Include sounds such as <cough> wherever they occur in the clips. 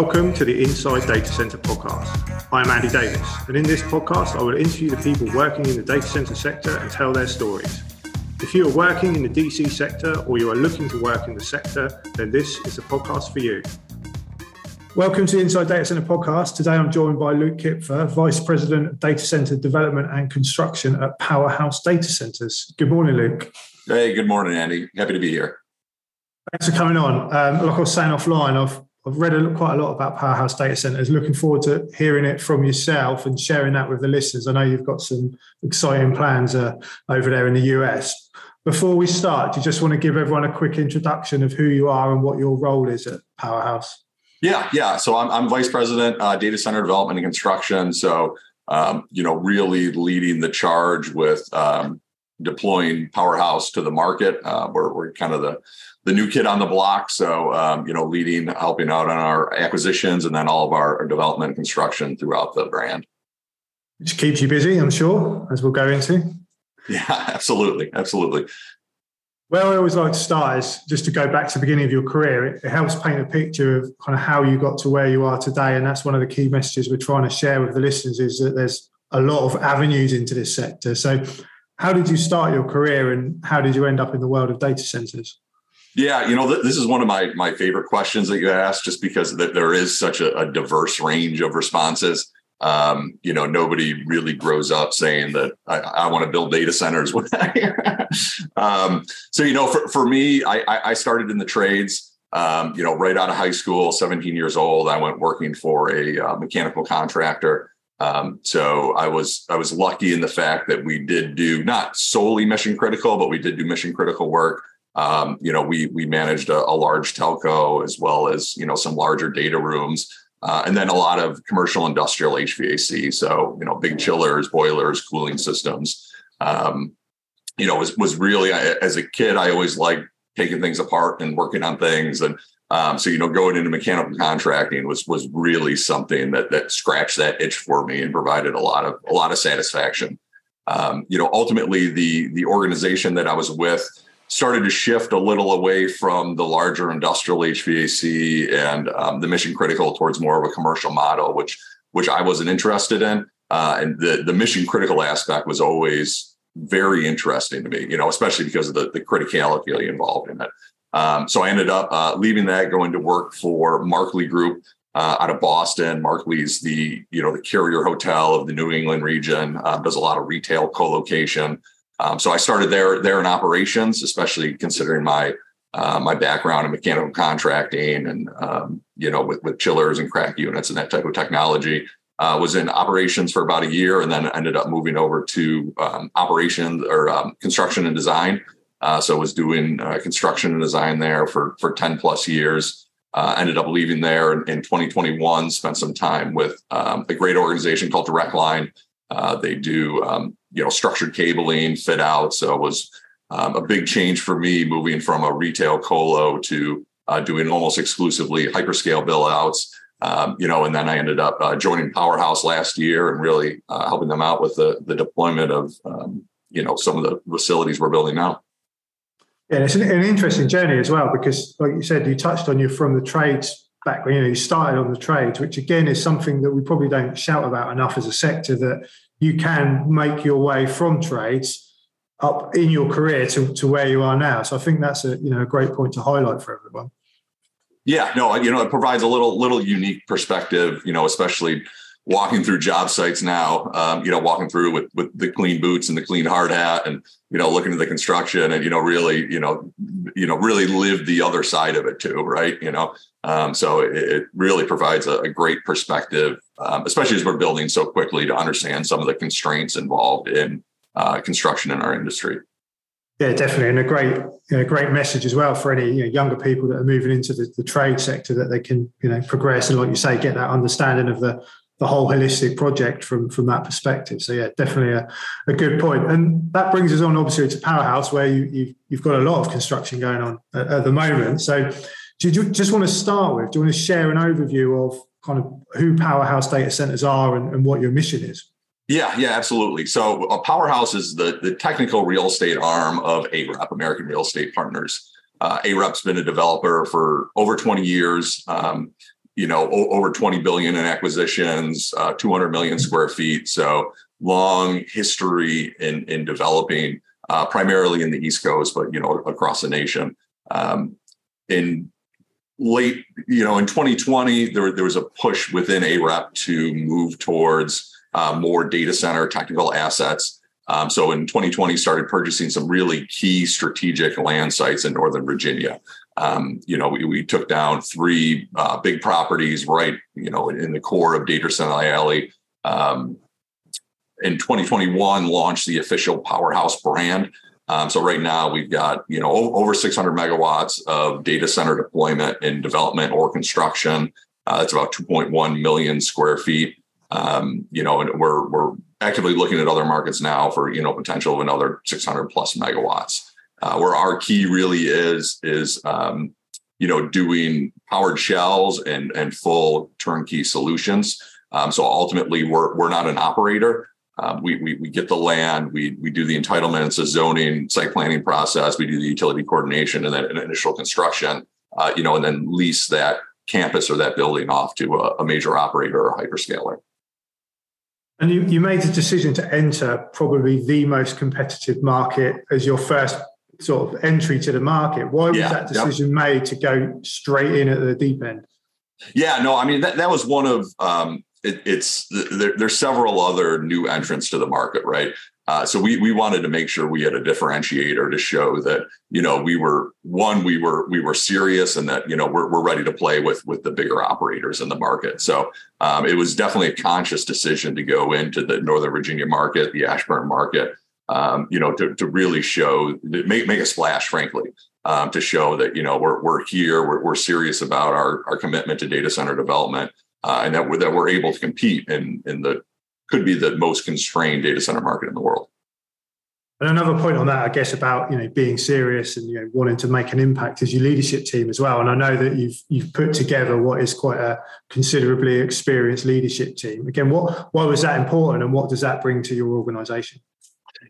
Welcome to the Inside Data Center podcast. I'm Andy Davis, and in this podcast, I will interview the people working in the data center sector and tell their stories. If you are working in the DC sector or you are looking to work in the sector, then this is the podcast for you. Welcome to the Inside Data Center podcast. Today I'm joined by Luke Kipfer, Vice President of Data Center Development and Construction at Powerhouse Data Centers. Good morning, Luke. Hey, good morning, Andy. Happy to be here. Thanks for coming on. Um, like I was saying offline, I've I've read a, quite a lot about Powerhouse Data Centers. Looking forward to hearing it from yourself and sharing that with the listeners. I know you've got some exciting plans uh, over there in the US. Before we start, do you just want to give everyone a quick introduction of who you are and what your role is at Powerhouse? Yeah, yeah. So I'm, I'm vice president, uh, data center development and construction. So um, you know, really leading the charge with um, deploying Powerhouse to the market. Uh, we're, we're kind of the the new kid on the block. So, um, you know, leading, helping out on our acquisitions and then all of our, development and construction throughout the brand. Which keeps you busy, I'm sure, as we'll go into. Yeah, absolutely. Absolutely. Well, I always like to start is just to go back to the beginning of your career. It, it helps paint a picture of kind of how you got to where you are today. And that's one of the key messages we're trying to share with the listeners is that there's a lot of avenues into this sector. So how did you start your career and how did you end up in the world of data centers? Yeah, you know, th- this is one of my my favorite questions that you asked, just because th- there is such a, a, diverse range of responses. Um, you know, nobody really grows up saying that I, I want to build data centers. <laughs> um, so, you know, for, for me, I, I started in the trades. Um, you know, right out of high school, 17 years old, I went working for a uh, mechanical contractor. Um, so I was I was lucky in the fact that we did do not solely mission critical, but we did do mission critical work. Um, you know, we we managed a, a, large telco as well as you know some larger data rooms, uh, and then a lot of commercial industrial HVAC. So you know, big chillers, boilers, cooling systems. Um, you know, was was really as a kid, I always liked taking things apart and working on things, and um, so you know, going into mechanical contracting was was really something that that scratched that itch for me and provided a lot of a lot of satisfaction. Um, you know, ultimately the the organization that I was with started to shift a little away from the larger industrial HVAC and um, the mission critical towards more of a commercial model, which which I wasn't interested in. Uh, and the the mission critical aspect was always very interesting to me, you know, especially because of the, the criticality involved in it. Um, so I ended up uh, leaving that, going to work for Markley Group uh, out of Boston. Markley's the you know the carrier hotel of the New England region, um, does a lot of retail co-location. Um, so I started there there in operations, especially considering my uh, my background in mechanical contracting and um, you know with, with chillers and CRAC units and that type of technology. Uh, was in operations for about a year and then ended up moving over to um, operations or um, construction and design. Uh, so was doing uh, construction and design there for for 10 plus years. Uh, ended up leaving there in, in 2021. Spent some time with um, a great organization called Direct Line. Uh, they do um, you know structured cabling fit out. So it was um, a big change for me moving from a retail colo to uh, doing almost exclusively hyperscale bill outs. Um, you know and then i ended up uh, joining powerhouse last year and really uh, helping them out with the, the deployment of um, you know some of the facilities we're building now. Yeah it's an, an interesting journey as well because like you said you touched on you from the trades background you know you started on the trades which again is something that we probably don't shout about enough as a sector that you can make your way from trades up in your career to, to where you are now. So I think that's a you know a great point to highlight for everyone. Yeah, no, you know, it provides a little little unique perspective, you know, especially walking through job sites now, um, you know, walking through with with the clean boots and the clean hard hat and you know, looking at the construction and you know, really, you know, you know, really live the other side of it too, right? You know, um, so it, it, really provides a, a great perspective, um, especially as we're building so quickly to understand some of the constraints involved in uh, construction in our industry. Yeah, definitely, and a great, you know, great message as well for any you know, younger people that are moving into the, the, trade sector that they can, you know, progress and, like you say, get that understanding of the the whole holistic project from from that perspective. So yeah, definitely a, a good point. And that brings us on obviously to Powerhouse, where you, you've you've got a lot of construction going on at, at the moment. So do you just want to start with? Do you want to share an overview of kind of who Powerhouse data centers are and, and what your mission is? Yeah, yeah, absolutely. So, a Powerhouse is the, the technical real estate arm of AREP, American Real Estate Partners. Uh, AREP's been a developer for over 20 years. Um, you know, o- over 20 billion in acquisitions, uh, 200 million square feet. So long history in in developing, uh, primarily in the East Coast, but you know, across the nation. Um, in late, you know, in 2020, there, there was a push within AREP to move towards uh, more data center technical assets. Um, so in 2020, started purchasing some really key strategic land sites in Northern Virginia. Um, you know, we, we, took down three uh, big properties right, you know, in, in, the core of Center Alley. Um, in 2021, launched the official Powerhouse brand. Um, so right now we've got you know over 600 megawatts of data center deployment in development or construction. Uh, that's about 2.1 million square feet. Um, you know, and we're we're actively looking at other markets now for you know potential of another 600 plus megawatts. Uh, where our key really is is um, you know doing powered shells and and full turnkey solutions. Um, so ultimately, we're we're not an operator. Um, we, we, we get the land, we we do the entitlements, the zoning, site planning process, we do the utility coordination, and then initial construction. Uh, you know, and then lease that campus or that building off to a, a major operator or hyperscaler. And you, you made the decision to enter probably the most competitive market as your first sort of entry to the market. Why was yeah, that decision yep. made to go straight in at the deep end? Yeah, no, I mean that that was one of um, it, it's there, there's several other new entrants to the market, right? Uh, so we we wanted to make sure we had a differentiator to show that you know we were one we were we were serious and that you know we're we're ready to play with with the bigger operators in the market. So um, it was definitely a conscious decision to go into the Northern Virginia market, the Ashburn market, um, you know, to to really show make make a splash, frankly. Um, to show that you know we're we're here, we're, we're serious about our our commitment to data center development, uh, and that we're, that we're able to compete in in the could be the most constrained data center market in the world. And another point on that, I guess, about you know being serious and you know wanting to make an impact is your leadership team as well. And I know that you've you've put together what is quite a considerably experienced leadership team. Again, what why was that important, and what does that bring to your organisation?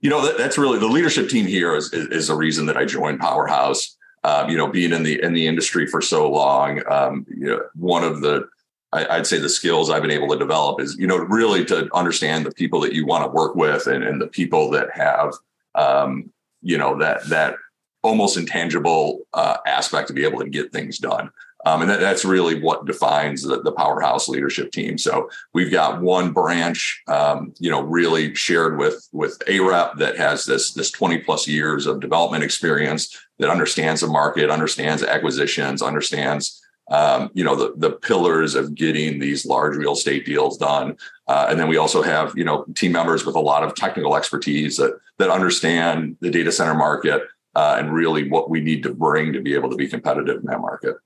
You know, that, that's really the leadership team here is is, is a reason that I joined Powerhouse. Um, you know, being in the in the industry for so long, um, you know, one of the I, would say the skills I've been able to develop is, you know, really to understand the people that you want to work with and, and the people that have, um, you know, that that almost intangible uh, aspect to be able to get things done. Um, and that, that's really what defines the, the, powerhouse leadership team. So we've got one branch, um, you know, really shared with with AREP that has this this 20 plus years of development experience that understands the market, understands acquisitions, understands um, you know the the pillars of getting these large real estate deals done uh, and then we also have you know team members with a lot of technical expertise that that understand the data center market uh, and really what we need to bring to be able to be competitive in that market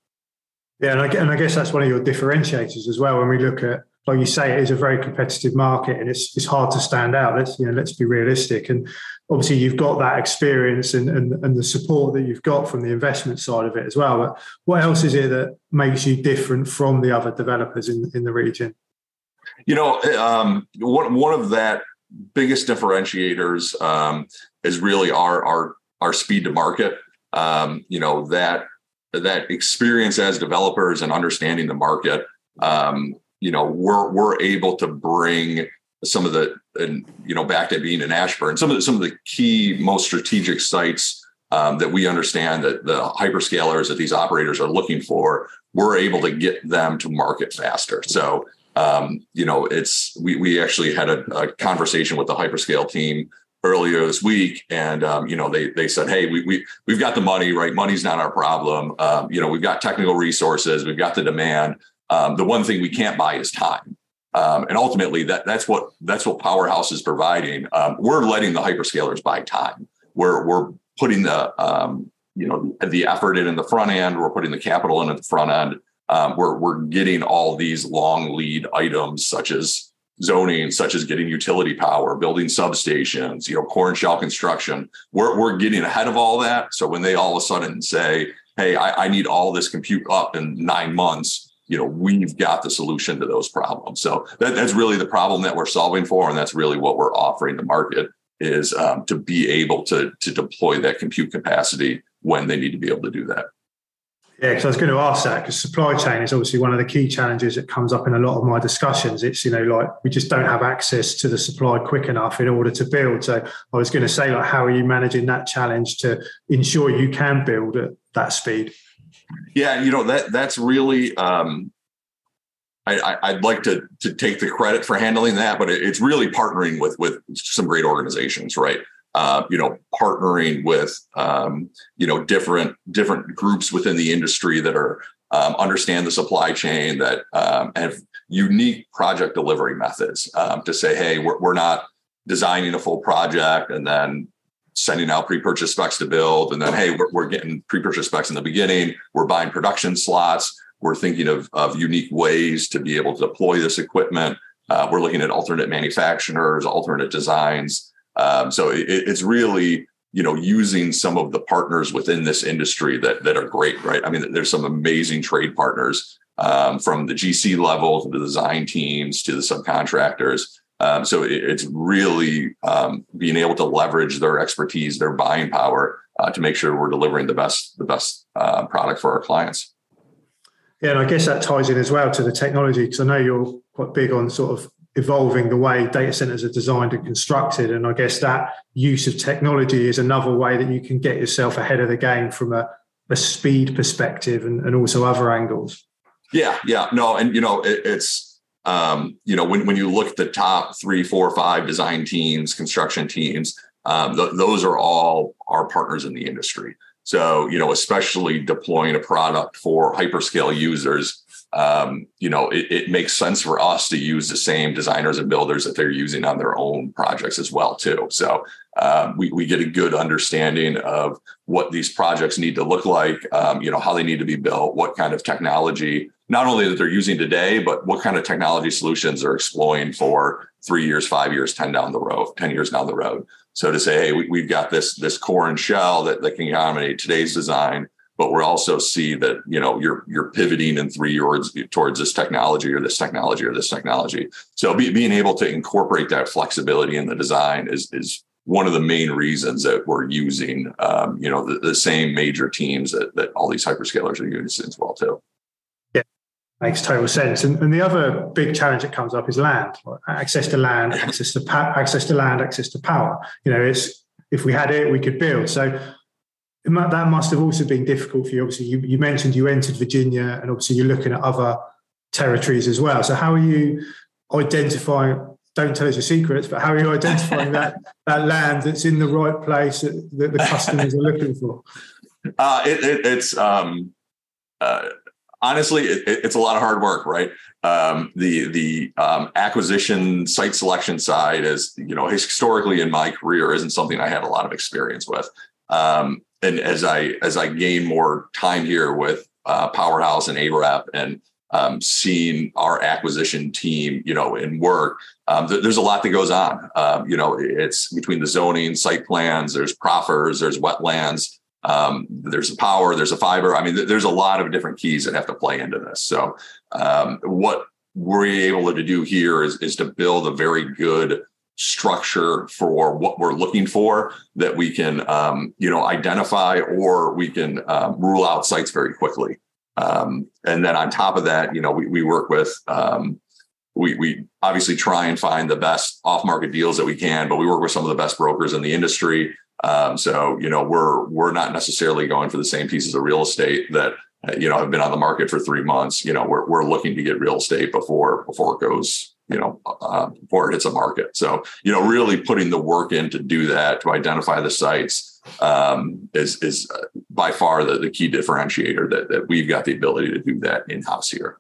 yeah and I, and I guess that's one of your differentiators as well when we look at like you say, it is a very competitive market and it's it's hard to stand out. Let's you know, let's be realistic. And obviously you've got that experience and, and, and the support that you've got from the investment side of it as well. But what else is it that makes you different from the other developers in, in the region? You know, um, one, one of that biggest differentiators um, is really our, our, our speed to market. Um, you know, that, that experience as developers and understanding the market um, you know we're we're able to bring some of the and you know back to being in Ashburn, some of the, some of the key most strategic sites um, that we understand that the hyperscalers that these operators are looking for, we're able to get them to market faster. So um, you know it's we we actually had a, a, conversation with the hyperscale team earlier this week and um, you know they they said hey we, we we've got the money right money's not our problem um, you know we've got technical resources we've got the demand um, the one thing we can't buy is time. Um, and ultimately, that that's what that's what Powerhouse is providing. Um, we're letting the hyperscalers buy time. We're we're putting the um, you know the effort in in the front end. We're putting the capital in at the front end. We're we're getting all these long lead items such as zoning, such as getting utility power, building substations, you know, core and shell construction. We're we're getting ahead of all that. So when they all of a sudden say, "Hey, I, I need all this compute up in nine months," you know we've got the solution to those problems so that, that's really the problem that we're solving for and that's really what we're offering the market is um, to be able to to deploy that compute capacity when they need to be able to do that Yeah, because I was going to ask that because supply chain is obviously one of the key challenges that comes up in a lot of my discussions. It's, you know, like we just don't have access to the supply quick enough in order to build. So I was going to say, like, how are you managing that challenge to ensure you can build at that speed? Yeah, you know, that that's really um I, would like to to take the credit for handling that, but it's really partnering with with some great organizations, right? Uh, you know, partnering with um, you know different different groups within the industry that are um, understand the supply chain that um, have unique project delivery methods um, to say, hey, we're, we're not designing a full project and then sending out pre-purchase specs to build, and then hey, we're, we're getting pre-purchase specs in the beginning. We're buying production slots. We're thinking of, of unique ways to be able to deploy this equipment. Uh, we're looking at alternate manufacturers, alternate designs. Um, so it, it's really you know using some of the partners within this industry that that are great, right? I mean, there's some amazing trade partners um, from the GC level to the design teams to the subcontractors. Um, so it, it's really um, being able to leverage their expertise, their buying power, uh, to make sure we're delivering the best the best uh, product for our clients. Yeah, and I guess that ties in as well to the technology because I know you're quite big on sort of evolving the way data centers are designed and constructed. And I guess that use of technology is another way that you can get yourself ahead of the game from a, a speed perspective and, and also other angles. Yeah, yeah, no, and you know, it, it's um, you know, when when you look at the top three, four, five design teams, construction teams, um, th- those are all our partners in the industry. So, you know, especially deploying a product for hyperscale users, um, you know, it, it, makes sense for us to use the same designers and builders that they're using on their own projects as well, too. So um, we, we get a good understanding of what these projects need to look like, um, you know, how they need to be built, what kind of technology, not only that they're using today, but what kind of technology solutions they're exploring for three years, five years, 10 down the road, 10 years down the road. So to say, hey, we, have got this, this core and shell that, that can accommodate today's design but we also see that you know you're you're pivoting in three years towards this technology or this technology or this technology. So be, being able to incorporate that flexibility in the design is is one of the main reasons that we're using um, you know the, the, same major teams that, that all these hyperscalers are using as well too. Yeah, makes total sense. And, and the other big challenge that comes up is land, access to land, access to pa- access to land, access to power. You know, it's if we had it, we could build. So that must have also been difficult for you. Obviously, you, you mentioned you entered Virginia, and obviously you're looking at other territories as well. So, how are you identifying? Don't tell us your secrets, but how are you identifying <laughs> that that land that's in the right place that, that the customers are looking for? Uh, it, it, it's um, uh, honestly, it, it's a lot of hard work, right? Um, the the um, acquisition site selection side is, you know, historically in my career isn't something I have a lot of experience with. Um, and as I as I gain more time here with uh, Powerhouse and AREP and um, seeing our acquisition team, you know, in work, um, th- there's a lot that goes on. Um, you know, it's between the zoning, site plans, there's proffers, there's wetlands, um, there's a power, there's a fiber. I mean, th- there's a lot of different keys that have to play into this. So, um, what we're able to do here is, is to build a very good structure for what we're looking for that we can um, you know identify or we can um, rule out sites very quickly. Um, and then on top of that you know we, we work with um, we, we obviously try and find the best off market deals that we can but we work with some of the best brokers in the industry. Um, so you know we're we're not necessarily going for the same pieces of real estate that you know have been on the market for three months. You know we're, we're looking to get real estate before before it goes you know, uh, before it hits a market. So, you know, really putting the work in to do that, to identify the sites um, is, is uh, by far the, the key differentiator that, that we've got the ability to do that in house here.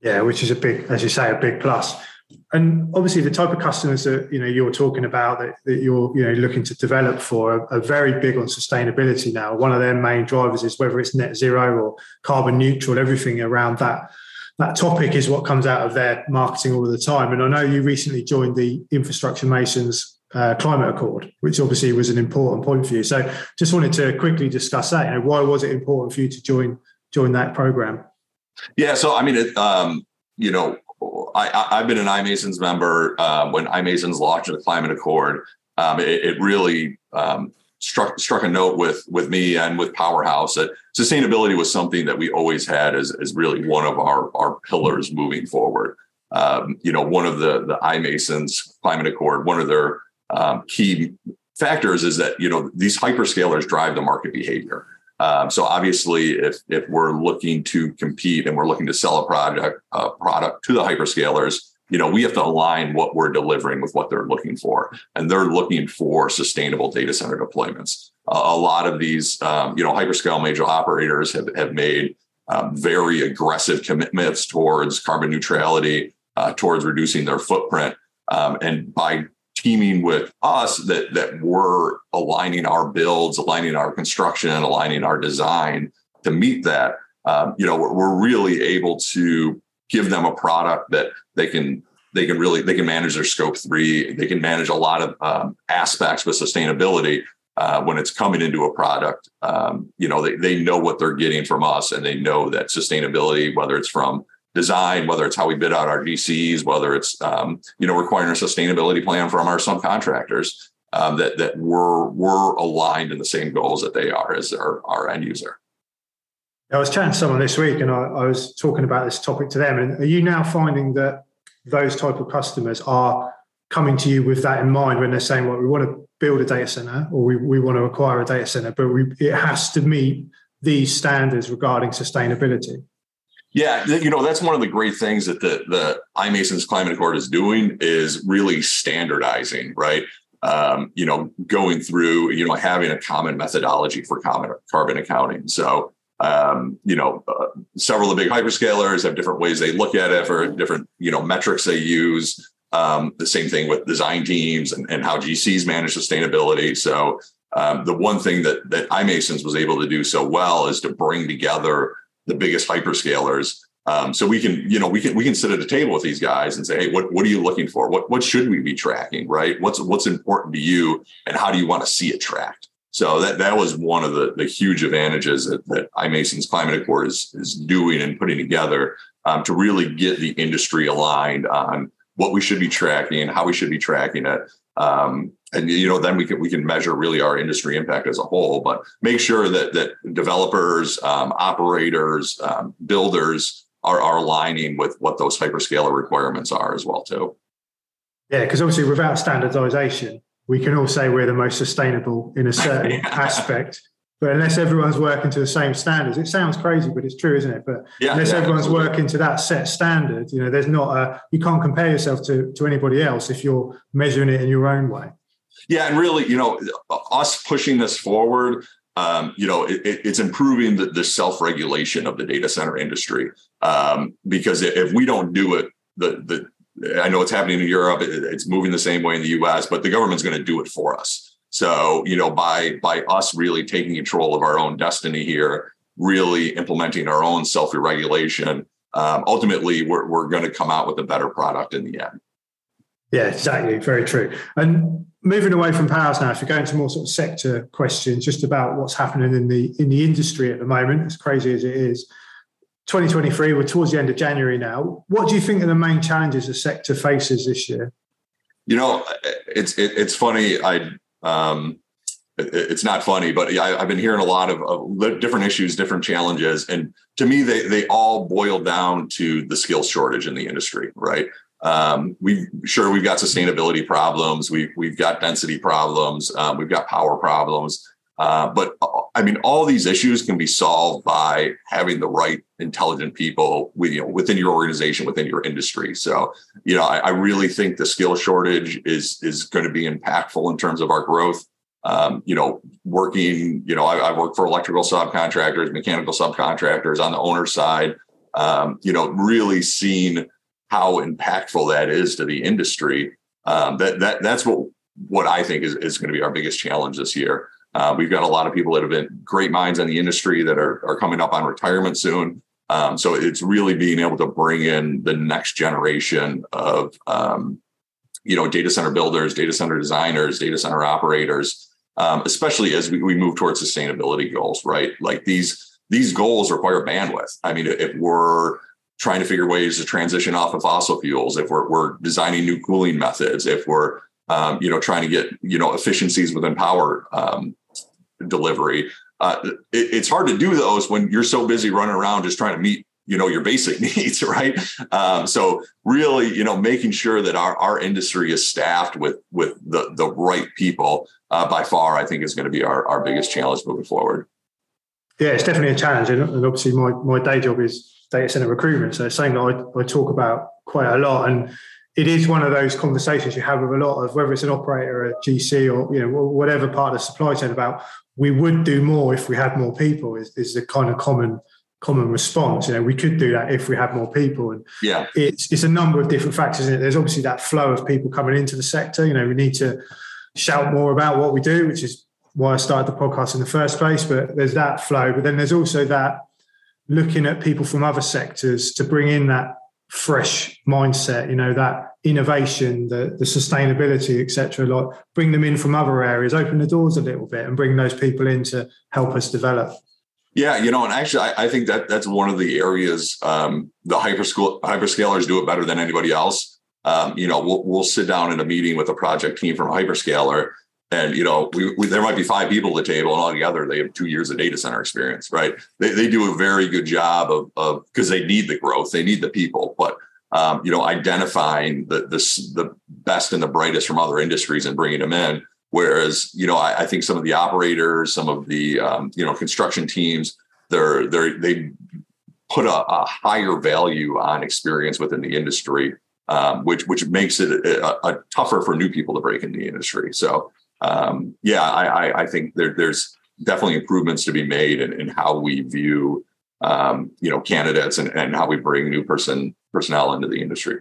Yeah, which is a big, as you say, a big plus. And obviously, the type of customers that you know you're talking about that, that you're you know looking to develop for are, are, very big on sustainability now. One of their main drivers is whether it's net zero or carbon neutral. Everything around that that topic is what comes out of their marketing all the time. And I know you recently joined the Infrastructure Masons uh, Climate Accord, which obviously was an important point for you. So just wanted to quickly discuss that. You know, why was it important for you to join join that program? Yeah, so I mean, it, um, you know, I, have been an iMasons member uh, when iMasons launched the Climate Accord. Um, it, it, really um, struck struck a note with with me and with Powerhouse that sustainability was something that we always had as, as really one of our our pillars moving forward. Um, you know, one of the the iMasons Climate Accord, one of their um, key factors is that you know these hyperscalers drive the market behavior. Um, so obviously, if if we're looking to compete and we're looking to sell a product a product to the hyperscalers, you know we have to align what we're delivering with what they're looking for, and they're looking for sustainable data center deployments. Uh, a lot of these, um, you know, hyperscale major operators have have made um, very aggressive commitments towards carbon neutrality, uh, towards reducing their footprint, um, and by teaming with us that that we're aligning our builds, aligning our construction, aligning our design to meet that. Um, you know, we're, we're really able to give them a product that they can they can really they can manage their scope three. They can manage a lot of um, aspects with sustainability uh, when it's coming into a product. Um, you know, they they know what they're getting from us, and they know that sustainability, whether it's from design, whether it's how we bid out our GCs, whether it's um, you know requiring a sustainability plan from our subcontractors, um, that that we're we're aligned in the same goals that they are as our, our end user. I was chatting to someone this week, and I, I was talking about this topic to them. And are you now finding that those type of customers are coming to you with that in mind when they're saying, "Well, we want to build a data center, or we, we want to acquire a data center, but we, it has to meet these standards regarding sustainability." Yeah, you know that's one of the great things that the the iMasons Climate Accord is doing is really standardizing, right? Um, you know, going through, you know, having a common methodology for common carbon accounting. So, um, you know, uh, several of the big hyperscalers have different ways they look at it for different, you know, metrics they use. Um, the same thing with design teams and, and how GCs manage sustainability. So, um, the one thing that that iMasons was able to do so well is to bring together the biggest hyperscalers. Um, so we can, you know, we can we can sit at a table with these guys and say, hey, what what are you looking for? What what should we be tracking? Right? What's what's important to you, and how do you want to see it tracked? So that that was one of the the huge advantages that, that iMason's Climate Accord is is doing and putting together um, to really get the industry aligned on what we should be tracking, how we should be tracking it, um, and you know then we can we can measure really our industry impact as a whole but make sure that that developers um, operators um, builders are, are aligning with what those hyperscaler requirements are as well too. Yeah because obviously without standardization we can all say we're the most sustainable in a certain <laughs> aspect but unless everyone's working to the same standards it sounds crazy but it's true isn't it but yeah, unless yeah, everyone's absolutely. working to that set standard you know there's not a you can't compare yourself to to anybody else if you're measuring it in your own way yeah, and really, you know, us pushing this forward, um, you know, it, it's improving the, the self-regulation of the data center industry. Um, because if we don't do it, the the I know it's happening in Europe, it's moving the same way in the U.S., but the government's going to do it for us. So, you know, by by us really taking control of our own destiny here, really implementing our own self-regulation, um, ultimately, we're we're going to come out with a better product in the end. Yeah, exactly. Very true. And moving away from powers now, if you're going to more sort of sector questions, just about what's happening in the in the industry at the moment, as crazy as it is. 2023, we're towards the end of January now. What do you think are the main challenges the sector faces this year? You know, it's it, it's funny. I um, it, it's not funny, but I, have been hearing a lot of, of, different issues, different challenges, and to me, they they all boil down to the skills shortage in the industry, right? Um, we sure we've got sustainability problems, we've we've got density problems, um, we've got power problems, uh, but I mean, all these issues can be solved by having the right intelligent people with, you know, within your organization, within your industry. So, you know, I, I really think the skill shortage is is going to be impactful in terms of our growth. Um, you know, working, you know, I, I work for electrical subcontractors, mechanical subcontractors on the owner side. Um, you know, really seeing how impactful that is to the industry. Um, that that that's what what I think is, is going to be our biggest challenge this year. Uh, we've got a lot of people that have been great minds in the industry that are are coming up on retirement soon. Um, so it's really being able to bring in the next generation of um, you know data center builders, data center designers, data center operators, um, especially as we, we move towards sustainability goals. Right, like these these goals require bandwidth. I mean, if we're trying to figure ways to transition off of fossil fuels, if we're, we're designing new cooling methods, if we're um, you know trying to get you know efficiencies within power um, delivery. Uh, it, it's hard to do those when you're so busy running around just trying to meet you know your basic <laughs> needs right um, so really you know making sure that our, our industry is staffed with with the the right people uh, by far i think is going to be our, our biggest challenge moving forward yeah it's definitely a challenge and obviously my, my day job is data center recruitment so it's something that I, I talk about quite a lot and it is one of those conversations you have with a lot of whether it's an operator a gc or you know whatever part of the supply chain about we would do more if we had more people is, is the kind of common common response. You know, we could do that if we had more people. And yeah, it's it's a number of different factors. There's obviously that flow of people coming into the sector. You know, we need to shout more about what we do, which is why I started the podcast in the first place. But there's that flow. But then there's also that looking at people from other sectors to bring in that fresh mindset, you know, that innovation, the, the sustainability, etc. Like bring them in from other areas, open the doors a little bit and bring those people in to help us develop. Yeah, you know, and actually, I, I think that that's one of the areas um, the hyperscale hyperscalers do it better than anybody else. Um, you know, we'll we'll sit down in a meeting with a project team from a hyperscaler, and you know, we, we, there might be five people at the table, and all together they have two years of data center experience, right? They they do a very good job of of because they need the growth, they need the people, but um, you know, identifying the, the the best and the brightest from other industries and bringing them in Whereas, you know, I, I think some of the operators, some of the um, you know construction teams, they're they're they put a, a, higher value on experience within the industry, um, which which makes it a, a, tougher for new people to break into the industry. So, um, yeah, I, I, think there, there's definitely improvements to be made in, in how we view um, you know candidates and, and how we bring new person personnel into the industry.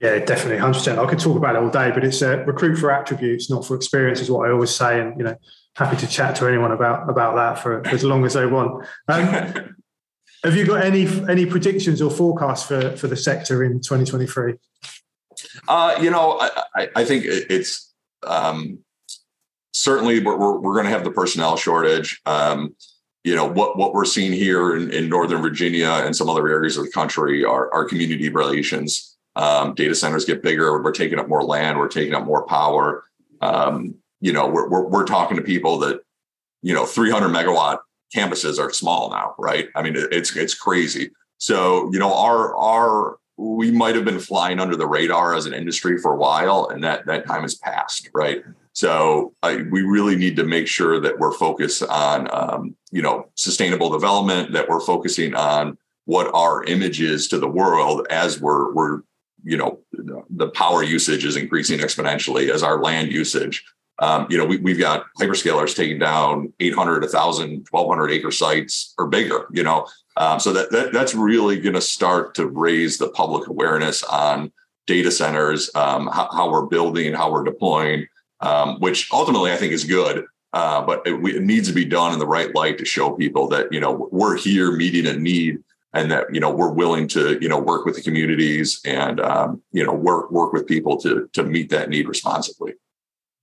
Yeah, definitely, hundred percent. I could talk about it all day, but it's a uh, recruit for attributes, not for experience, is what I always say. And you know, happy to chat to anyone about about that for, for <laughs> as long as they want. Um, <laughs> have you got any any predictions or forecasts for for the sector in 2023? Uh, you know, I, I think it's um, certainly we're, we're, we're going to have the personnel shortage. Um, you know what what we're seeing here in, in Northern Virginia and some other areas of the country are, are community relations um, data centers get bigger. We're taking up more land. We're taking up more power. Um, you know, we're, we're, we're talking to people that, you know, 300 megawatt campuses are small now, right? I mean, it's it's crazy. So, you know, our our we might have been flying under the radar as an industry for a while, and that that time has passed, right? So, I, we really need to make sure that we're focused on, um, you know, sustainable development. That we're focusing on what our image is to the world as we're we're you know the power usage is increasing exponentially as our land usage um, you know we, have got hyperscalers taking down 800 1000 1200 acre sites or bigger you know um, so that, that that's really going to start to raise the public awareness on data centers um, how, how, we're building how we're deploying um, which ultimately i think is good uh, but it, it needs to be done in the right light to show people that you know we're here meeting a need and that you know we're willing to you know work with the communities and um, you know work work with people to to meet that need responsibly.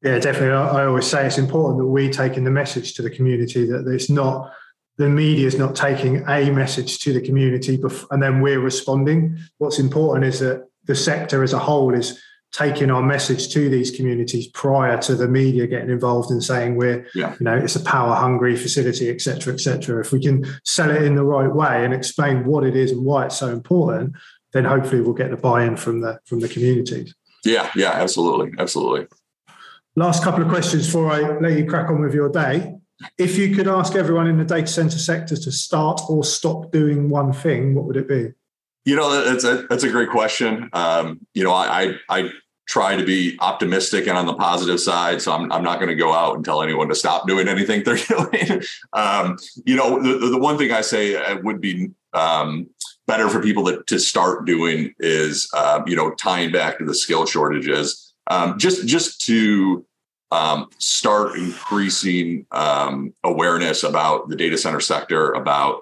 Yeah, definitely. I always say it's important that we take in the message to the community that it's not the media is not taking a message to the community and then we're responding. What's important is that the sector as a whole is taking our message to these communities prior to the media getting involved and saying we're yeah. you know it's a power hungry facility etc etc if we can sell it in the right way and explain what it is and why it's so important then hopefully we'll get the buy-in from the from the communities. Yeah yeah absolutely absolutely. Last couple of questions before i let you crack on with your day. If you could ask everyone in the data center sector to start or stop doing one thing what would it be you know, that's a that's a great question. Um, you know, I, I try to be optimistic and on the positive side. So I'm, I'm not going to go out and tell anyone to stop doing anything <laughs> they're doing. um, you know, the, the one thing I say uh, would be um, better for people to, to start doing is, um, you know, tying back to the skill shortages, um, just, just to um, start increasing um, awareness about the data center sector, about,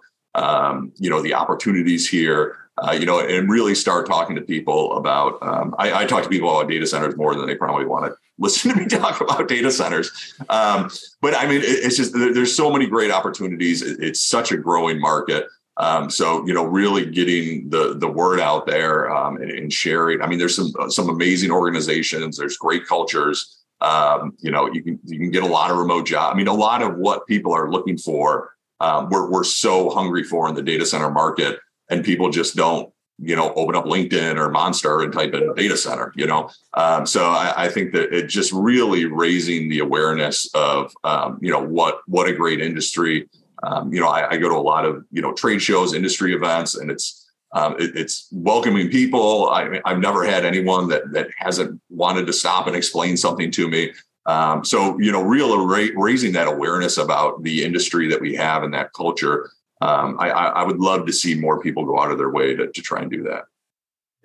you know, the opportunities here uh, you know, and really start talking to people about. Um, I, I, talk to people about data centers more than they probably want to listen to me <laughs> talk about data centers. Um, but I mean, it, it's just there's so many great opportunities. It, it's such a growing market. Um, so you know, really getting the the word out there um, and, and, sharing. I mean, there's some some amazing organizations. There's great cultures. Um, you know, you can you can get a lot of remote job. I mean, a lot of what people are looking for, um, we're we're so hungry for in the data center market, and people just don't you know open up linkedin or monster and type in data center you know? Um, so I, I, think that it just really raising the awareness of um, you know what what a great industry um, you know I, I, go to a lot of you know trade shows industry events and it's um, it, it's welcoming people. I, i've never had anyone that that hasn't wanted to stop and explain something to me. Um, so you know real ra- raising that awareness about the industry that we have and that culture um, I, I, would love to see more people go out of their way to, to try and do that.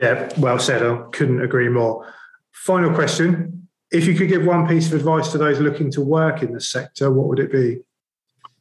Yeah, well said. I couldn't agree more. Final question. If you could give one piece of advice to those looking to work in the sector, what would it be?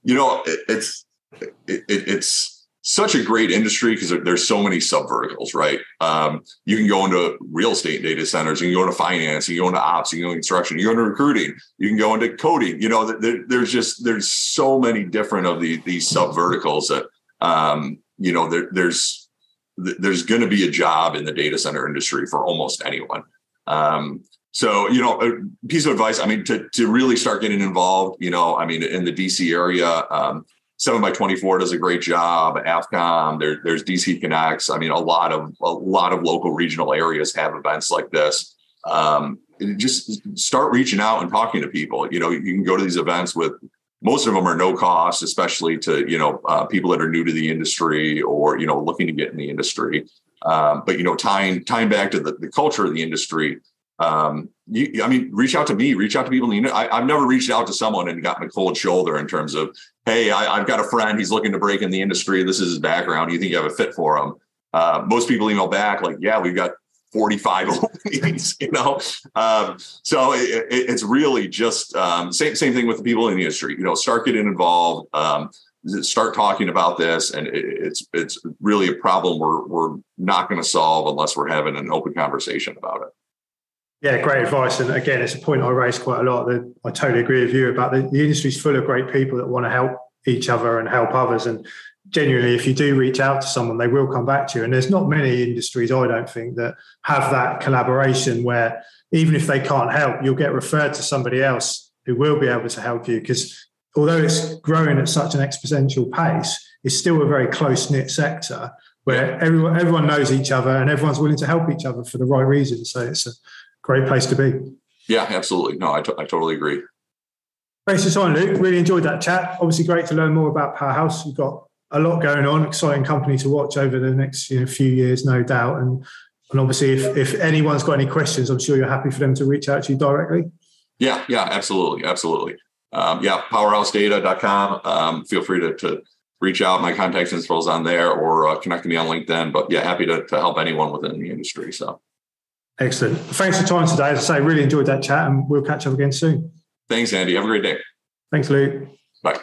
You know, it, it's it, it's such a great industry because there's so many sub verticals, right? Um, you can go into real estate data centers, and you can go into finance, you can go into ops, you can go into construction, you can go into recruiting, you can go into coding. You know, there, there's just there's so many different of the, these sub verticals that um, you know there, there's there's going to be a job in the data center industry for almost anyone. Um, so, you know, a piece of advice, I mean, to, to really start getting involved, you know, I mean, in the DC area, um, seven by 24 does a great job. AFCOM, there, there's DC Connects. I mean, a lot of a lot of local regional areas have events like this. Um, just start reaching out and talking to people. You know, you can go to these events with most of them are no cost, especially to you know uh, people that are new to the industry or you know looking to get in the industry. Um, but you know, tying tying back to the, the culture of the industry, um, you, I mean, reach out to me, reach out to people. In the, I, have never reached out to someone and gotten a cold shoulder in terms of, hey, I, have got a friend, he's looking to break in the industry. This is his background. Do You think you have a fit for him? Uh, most people email back like, yeah, we've got 45 <laughs> openings, <laughs> you know? Um, so it, it, it's really just um, same, same thing with the people in the industry, you know, start getting involved, um, start talking about this. And it, it's, it's really a problem we're, we're not going to solve unless we're having an open conversation about it. Yeah, great advice. And again, it's a point I raise quite a lot. That I totally agree with you about the, the industry's full of great people that want to help each other and help others. And genuinely, if you do reach out to someone, they will come back to you. And there's not many industries, I don't think, that have that collaboration where even if they can't help, you'll get referred to somebody else who will be able to help you. Because although it's growing at such an exponential pace, it's still a very close knit sector where everyone everyone knows each other and everyone's willing to help each other for the right reasons. So it's a great place to be. Yeah, absolutely. No, I, t- I totally agree. Thanks for time, Luke. Really enjoyed that chat. Obviously, great to learn more about Powerhouse. You've got a lot going on, exciting company to watch over the next you know, few years, no doubt. And, and obviously, if, if anyone's got any questions, I'm sure you're happy for them to reach out to you directly. Yeah, yeah, absolutely. Absolutely. Um, yeah, powerhousedata.com. Um, feel free to, to reach out. My contact info is on there or uh, connect me on LinkedIn. But yeah, happy to, to help anyone within the industry. So Excellent. Thanks for your time today. As I say, really enjoyed that chat and we'll catch up again soon. Thanks, Andy. Have a great day. Thanks, Luke. Bye.